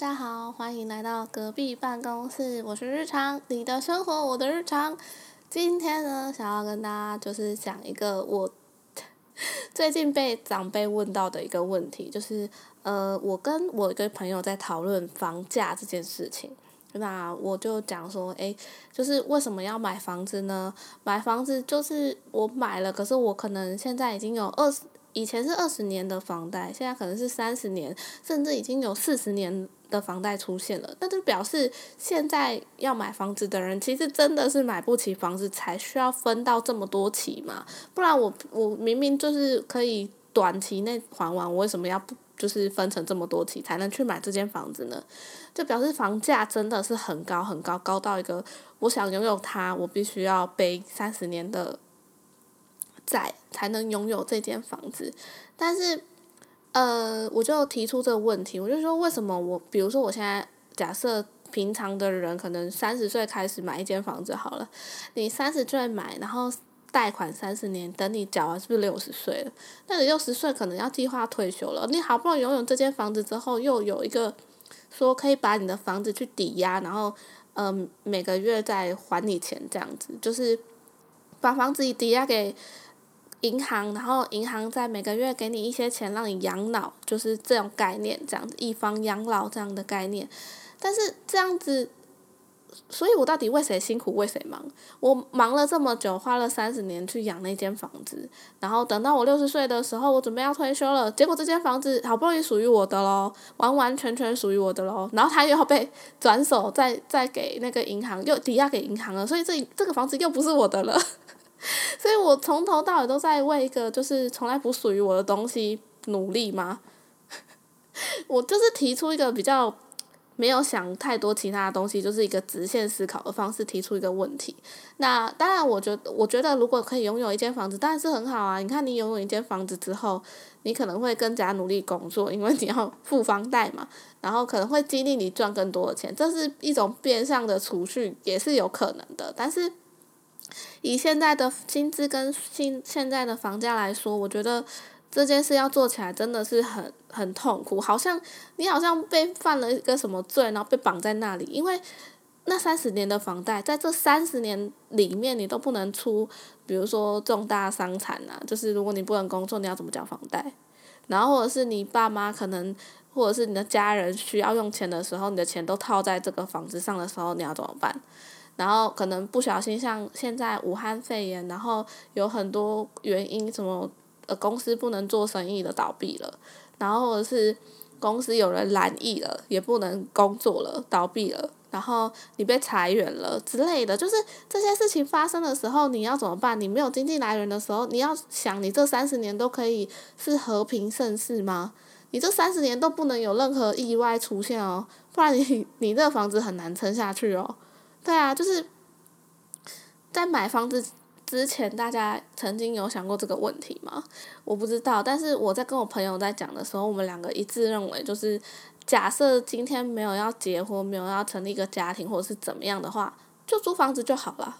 大家好，欢迎来到隔壁办公室，我是日常，你的生活我的日常。今天呢，想要跟大家就是讲一个我 最近被长辈问到的一个问题，就是呃，我跟我一个朋友在讨论房价这件事情。那我就讲说，诶，就是为什么要买房子呢？买房子就是我买了，可是我可能现在已经有二十。以前是二十年的房贷，现在可能是三十年，甚至已经有四十年的房贷出现了。那就表示现在要买房子的人，其实真的是买不起房子，才需要分到这么多期嘛？不然我我明明就是可以短期内还完，我为什么要不就是分成这么多期才能去买这间房子呢？就表示房价真的是很高很高，高到一个我想拥有它，我必须要背三十年的。债才能拥有这间房子，但是，呃，我就提出这个问题，我就说为什么我，比如说我现在假设平常的人可能三十岁开始买一间房子好了，你三十岁买，然后贷款三十年，等你缴完是不是六十岁了？那你六十岁可能要计划退休了，你好不容易拥有这间房子之后，又有一个说可以把你的房子去抵押，然后，嗯，每个月再还你钱这样子，就是把房子抵押给。银行，然后银行在每个月给你一些钱让你养老，就是这种概念，这样子以房养老这样的概念。但是这样子，所以我到底为谁辛苦为谁忙？我忙了这么久，花了三十年去养那间房子，然后等到我六十岁的时候，我准备要退休了，结果这间房子好不容易属于我的喽，完完全全属于我的喽，然后它又要被转手再再给那个银行，又抵押给银行了，所以这这个房子又不是我的了。所以我从头到尾都在为一个就是从来不属于我的东西努力吗？我就是提出一个比较没有想太多其他的东西，就是一个直线思考的方式提出一个问题。那当然，我觉得我觉得如果可以拥有一间房子，当然是很好啊。你看，你拥有一间房子之后，你可能会更加努力工作，因为你要付房贷嘛，然后可能会激励你赚更多的钱，这是一种变相的储蓄，也是有可能的。但是。以现在的薪资跟现现在的房价来说，我觉得这件事要做起来真的是很很痛苦，好像你好像被犯了一个什么罪，然后被绑在那里。因为那三十年的房贷，在这三十年里面，你都不能出，比如说重大伤残啊，就是如果你不能工作，你要怎么交房贷？然后或者是你爸妈可能，或者是你的家人需要用钱的时候，你的钱都套在这个房子上的时候，你要怎么办？然后可能不小心像现在武汉肺炎，然后有很多原因，什么呃公司不能做生意的倒闭了，然后或者是公司有人染疫了，也不能工作了，倒闭了，然后你被裁员了之类的，就是这些事情发生的时候，你要怎么办？你没有经济来源的时候，你要想你这三十年都可以是和平盛世吗？你这三十年都不能有任何意外出现哦，不然你你这房子很难撑下去哦。对啊，就是在买房子之前，大家曾经有想过这个问题吗？我不知道，但是我在跟我朋友在讲的时候，我们两个一致认为，就是假设今天没有要结婚，没有要成立一个家庭，或者是怎么样的话，就租房子就好了，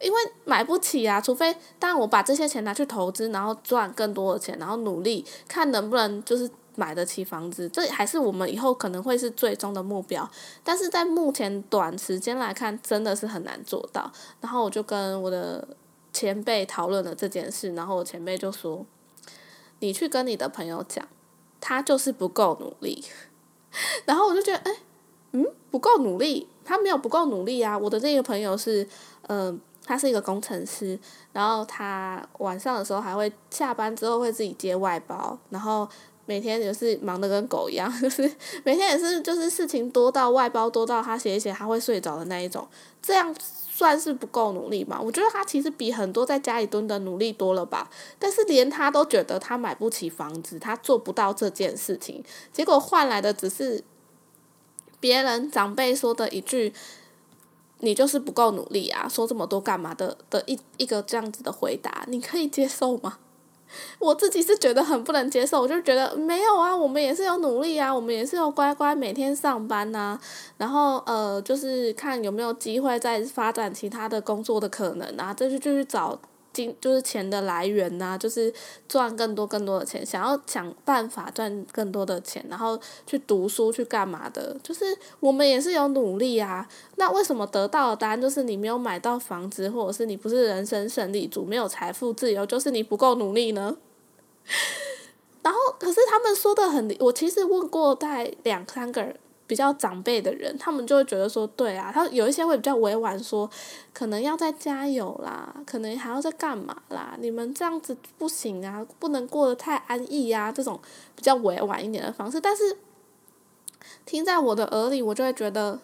因为买不起啊。除非，当我把这些钱拿去投资，然后赚更多的钱，然后努力看能不能就是。买得起房子，这还是我们以后可能会是最终的目标，但是在目前短时间来看，真的是很难做到。然后我就跟我的前辈讨论了这件事，然后我前辈就说：“你去跟你的朋友讲，他就是不够努力。”然后我就觉得，哎，嗯，不够努力，他没有不够努力啊。我的这个朋友是，嗯，他是一个工程师，然后他晚上的时候还会下班之后会自己接外包，然后。每天也是忙得跟狗一样，就是每天也是就是事情多到外包多到他写一写他会睡着的那一种，这样算是不够努力吗？我觉得他其实比很多在家里蹲的努力多了吧。但是连他都觉得他买不起房子，他做不到这件事情，结果换来的只是别人长辈说的一句“你就是不够努力啊，说这么多干嘛的”的一一个这样子的回答，你可以接受吗？我自己是觉得很不能接受，我就觉得没有啊，我们也是有努力啊，我们也是有乖乖每天上班呐，然后呃，就是看有没有机会再发展其他的工作的可能啊，再去就去找金就是钱的来源呐，就是赚更多更多的钱，想要想办法赚更多的钱，然后去读书去干嘛的？就是我们也是有努力啊。那为什么得到的答案就是你没有买到房子，或者是你不是人生胜利组，没有财富自由，就是你不够努力呢？然后，可是他们说的很，我其实问过大概两三个人。比较长辈的人，他们就会觉得说，对啊，他有一些会比较委婉说，可能要再加油啦，可能还要再干嘛啦，你们这样子不行啊，不能过得太安逸呀，这种比较委婉一点的方式，但是听在我的耳里，我就会觉得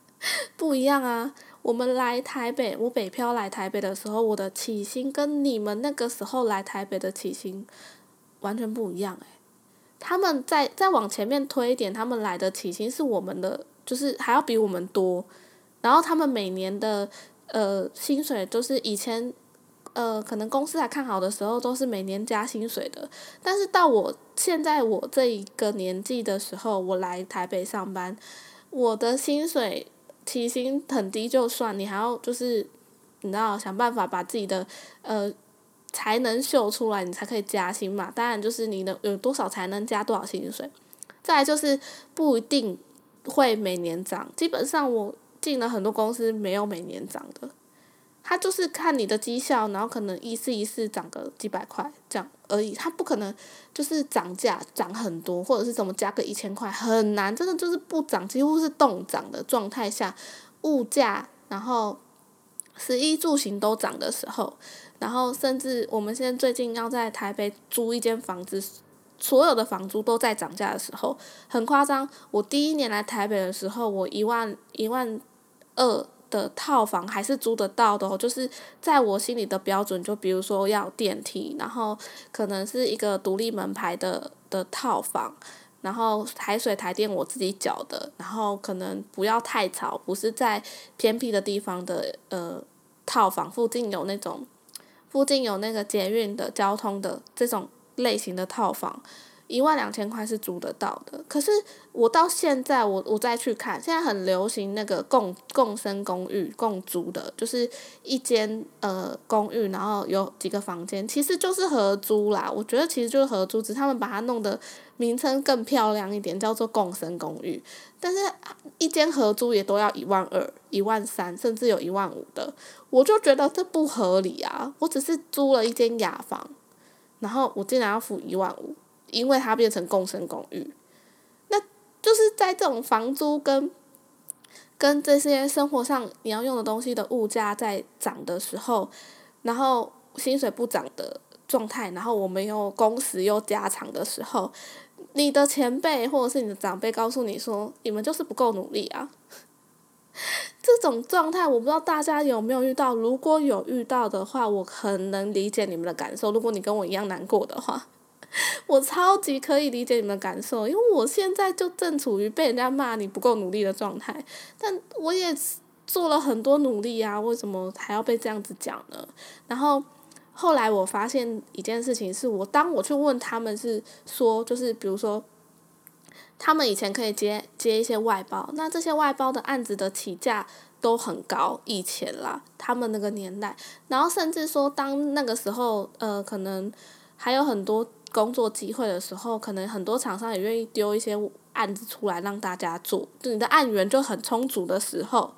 不一样啊。我们来台北，我北漂来台北的时候，我的起薪跟你们那个时候来台北的起薪完全不一样诶。他们再再往前面推一点，他们来的起薪是我们的，就是还要比我们多。然后他们每年的呃薪水都是以前呃可能公司还看好的时候都是每年加薪水的。但是到我现在我这一个年纪的时候，我来台北上班，我的薪水起薪很低就算，你还要就是你知道想办法把自己的呃。才能秀出来，你才可以加薪嘛。当然就是你能有多少才能加多少薪水。再就是不一定会每年涨，基本上我进了很多公司没有每年涨的，他就是看你的绩效，然后可能一次一次涨个几百块这样而已，他不可能就是涨价涨很多，或者是怎么加个一千块很难，真的就是不涨，几乎是冻涨的状态下，物价然后。食衣住行都涨的时候，然后甚至我们现在最近要在台北租一间房子，所有的房租都在涨价的时候，很夸张。我第一年来台北的时候，我一万一万二的套房还是租得到的哦，就是在我心里的标准，就比如说要电梯，然后可能是一个独立门牌的的套房，然后台水台电我自己缴的，然后可能不要太吵，不是在偏僻的地方的呃。套房附近有那种，附近有那个捷运的交通的这种类型的套房。一万两千块是租得到的，可是我到现在我我再去看，现在很流行那个共共生公寓共租的，就是一间呃公寓，然后有几个房间，其实就是合租啦。我觉得其实就是合租，只是他们把它弄得名称更漂亮一点，叫做共生公寓。但是，一间合租也都要一万二、一万三，甚至有一万五的，我就觉得这不合理啊！我只是租了一间雅房，然后我竟然要付一万五。因为它变成共生公寓，那就是在这种房租跟跟这些生活上你要用的东西的物价在涨的时候，然后薪水不涨的状态，然后我们又工时又加长的时候，你的前辈或者是你的长辈告诉你说，你们就是不够努力啊。这种状态我不知道大家有没有遇到，如果有遇到的话，我很能理解你们的感受。如果你跟我一样难过的话。我超级可以理解你们的感受，因为我现在就正处于被人家骂你不够努力的状态，但我也做了很多努力啊，为什么还要被这样子讲呢？然后后来我发现一件事情，是我当我去问他们是说，就是比如说，他们以前可以接接一些外包，那这些外包的案子的起价都很高，以前啦，他们那个年代，然后甚至说当那个时候，呃，可能还有很多。工作机会的时候，可能很多厂商也愿意丢一些案子出来让大家做，就你的案源就很充足的时候，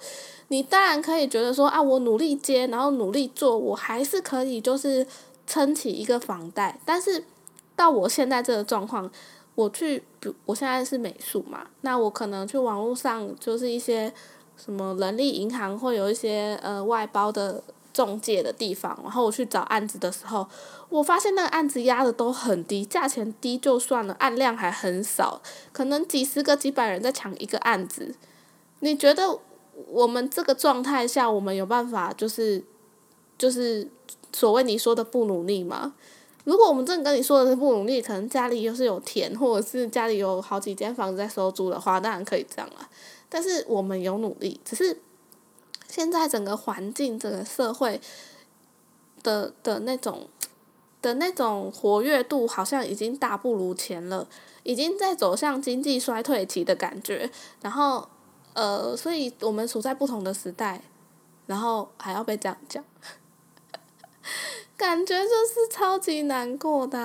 你当然可以觉得说啊，我努力接，然后努力做，我还是可以就是撑起一个房贷。但是到我现在这个状况，我去，我现在是美术嘛，那我可能去网络上就是一些什么人力银行会有一些呃外包的。中介的地方，然后我去找案子的时候，我发现那个案子压的都很低，价钱低就算了，案量还很少，可能几十个、几百人在抢一个案子。你觉得我们这个状态下，我们有办法就是就是所谓你说的不努力吗？如果我们真的跟你说的是不努力，可能家里又是有田，或者是家里有好几间房子在收租的话，当然可以这样了。但是我们有努力，只是。现在整个环境、整个社会的的那种的那种活跃度，好像已经大不如前了，已经在走向经济衰退期的感觉。然后，呃，所以我们处在不同的时代，然后还要被这样讲。感觉就是超级难过的。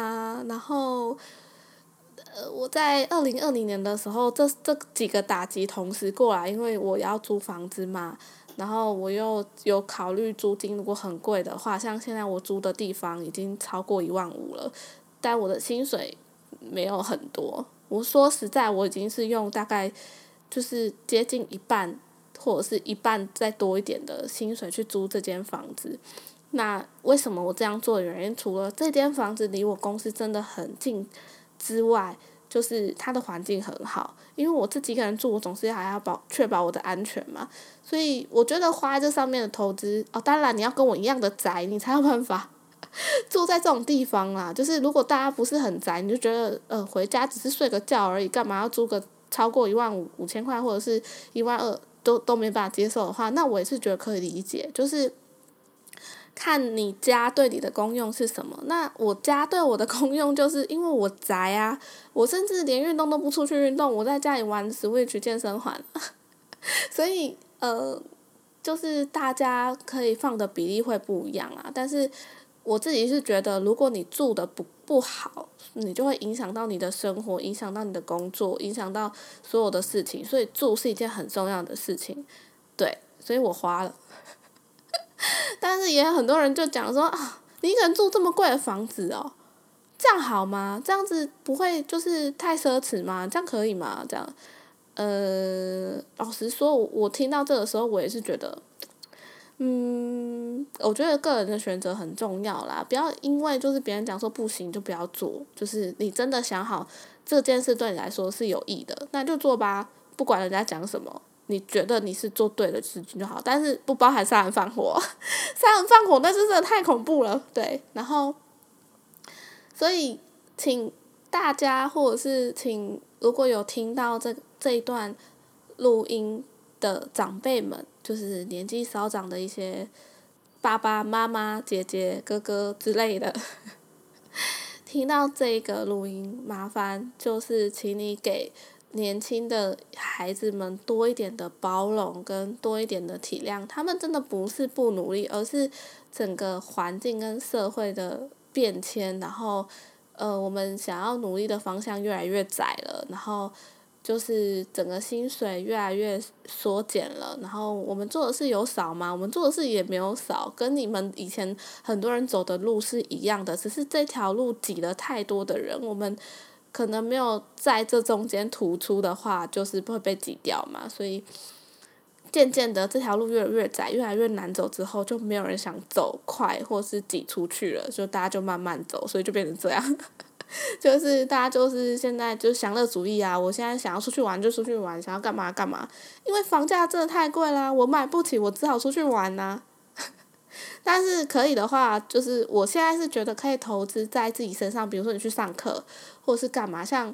然后，呃，我在二零二零年的时候，这这几个打击同时过来，因为我要租房子嘛。然后我又有考虑租金，如果很贵的话，像现在我租的地方已经超过一万五了，但我的薪水没有很多。我说实在，我已经是用大概就是接近一半或者是一半再多一点的薪水去租这间房子。那为什么我这样做的原因，除了这间房子离我公司真的很近之外，就是它的环境很好。因为我自己一个人住，我总是还要保确保我的安全嘛。所以我觉得花在这上面的投资哦，当然你要跟我一样的宅，你才有办法 住在这种地方啦。就是如果大家不是很宅，你就觉得呃回家只是睡个觉而已，干嘛要租个超过一万五五千块或者是一万二都都没办法接受的话，那我也是觉得可以理解。就是看你家对你的功用是什么。那我家对我的功用就是因为我宅啊，我甚至连运动都不出去运动，我在家里玩 Switch 健身环，所以。呃，就是大家可以放的比例会不一样啊，但是我自己是觉得，如果你住的不不好，你就会影响到你的生活，影响到你的工作，影响到所有的事情，所以住是一件很重要的事情，对，所以我花了。但是也有很多人就讲说啊，你一个人住这么贵的房子哦，这样好吗？这样子不会就是太奢侈吗？这样可以吗？这样？呃，老实说，我听到这个时候，我也是觉得，嗯，我觉得个人的选择很重要啦，不要因为就是别人讲说不行就不要做，就是你真的想好这件事对你来说是有益的，那就做吧，不管人家讲什么，你觉得你是做对的事情就好，但是不包含杀人放火，杀人放火那真的太恐怖了，对，然后，所以请大家或者是请如果有听到这。这一段录音的长辈们，就是年纪稍长的一些爸爸妈妈、姐姐、哥哥之类的，听到这个录音，麻烦就是请你给年轻的孩子们多一点的包容跟多一点的体谅。他们真的不是不努力，而是整个环境跟社会的变迁，然后呃，我们想要努力的方向越来越窄了，然后。就是整个薪水越来越缩减了，然后我们做的事有少吗？我们做的事也没有少，跟你们以前很多人走的路是一样的，只是这条路挤了太多的人，我们可能没有在这中间突出的话，就是会被挤掉嘛。所以渐渐的这条路越来越窄，越来越难走之后，就没有人想走快或是挤出去了，就大家就慢慢走，所以就变成这样。就是大家就是现在就是享乐主义啊！我现在想要出去玩就出去玩，想要干嘛干嘛。因为房价真的太贵啦，我买不起，我只好出去玩呐。但是可以的话，就是我现在是觉得可以投资在自己身上，比如说你去上课，或是干嘛。像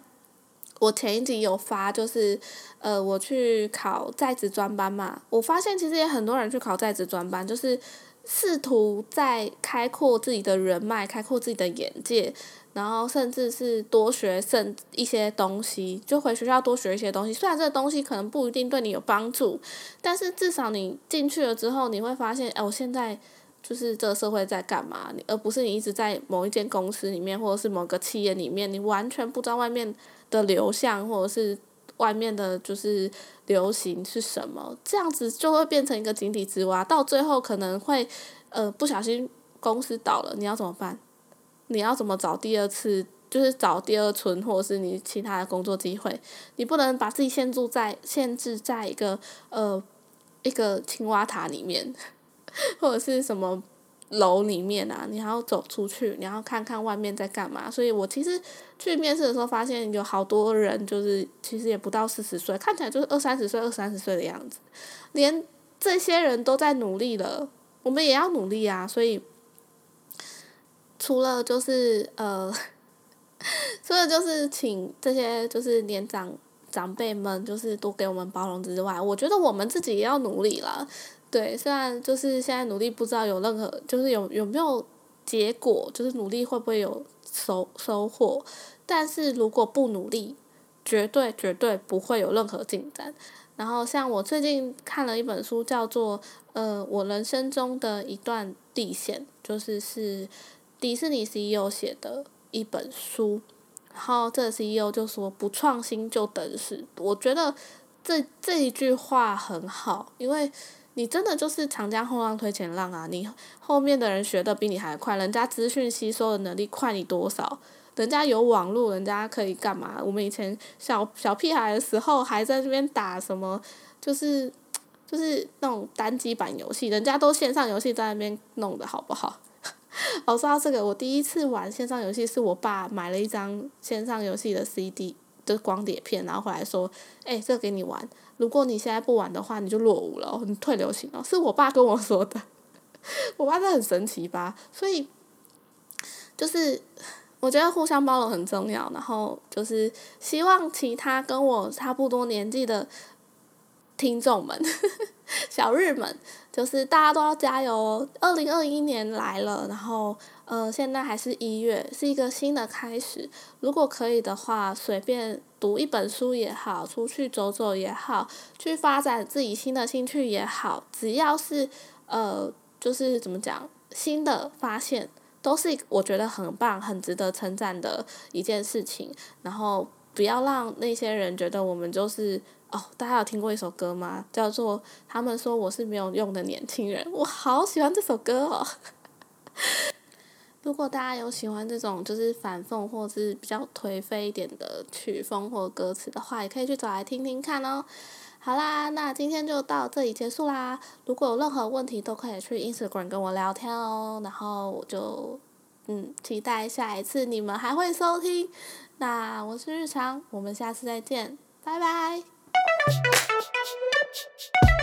我前一集有发，就是呃，我去考在职专班嘛。我发现其实也很多人去考在职专班，就是试图在开阔自己的人脉，开阔自己的眼界。然后甚至是多学甚一些东西，就回学校多学一些东西。虽然这个东西可能不一定对你有帮助，但是至少你进去了之后，你会发现，哎，我现在就是这个社会在干嘛？你而不是你一直在某一间公司里面，或者是某个企业里面，你完全不知道外面的流向，或者是外面的就是流行是什么。这样子就会变成一个井底之蛙，到最后可能会呃不小心公司倒了，你要怎么办？你要怎么找第二次？就是找第二春，或者是你其他的工作机会。你不能把自己限住在限制在一个呃一个青蛙塔里面，或者是什么楼里面啊？你还要走出去，你要看看外面在干嘛。所以我其实去面试的时候，发现有好多人就是其实也不到四十岁，看起来就是二三十岁、二三十岁的样子。连这些人都在努力了，我们也要努力啊！所以。除了就是呃，除了就是请这些就是年长长辈们就是多给我们包容之外，我觉得我们自己也要努力了。对，虽然就是现在努力不知道有任何就是有有没有结果，就是努力会不会有收收获，但是如果不努力，绝对绝对不会有任何进展。然后像我最近看了一本书，叫做《呃我人生中的一段地线》，就是是迪士尼 CEO 写的一本书。然后这个 CEO 就说：“不创新就等死。”我觉得这这一句话很好，因为你真的就是长江后浪推前浪啊！你后面的人学的比你还快，人家资讯吸收的能力快你多少？人家有网络，人家可以干嘛？我们以前小小屁孩的时候还在这边打什么，就是就是那种单机版游戏，人家都线上游戏在那边弄的好不好？我说到这个，我第一次玩线上游戏是我爸买了一张线上游戏的 CD 就是光碟片，然后回来说：“哎，这个给你玩，如果你现在不玩的话，你就落伍了，你退流行了。”是我爸跟我说的，我爸这很神奇吧？所以就是。我觉得互相包容很重要，然后就是希望其他跟我差不多年纪的听众们、小日们，就是大家都要加油哦！二零二一年来了，然后呃，现在还是一月，是一个新的开始。如果可以的话，随便读一本书也好，出去走走也好，去发展自己新的兴趣也好，只要是呃，就是怎么讲，新的发现。都是我觉得很棒、很值得称赞的一件事情。然后不要让那些人觉得我们就是哦，大家有听过一首歌吗？叫做他们说我是没有用的年轻人。我好喜欢这首歌哦。如果大家有喜欢这种就是反讽或者是比较颓废一点的曲风或歌词的话，也可以去找来听听看哦。好啦，那今天就到这里结束啦。如果有任何问题，都可以去 Instagram 跟我聊天哦。然后我就嗯，期待下一次你们还会收听。那我是日常，我们下次再见，拜拜。Thank you.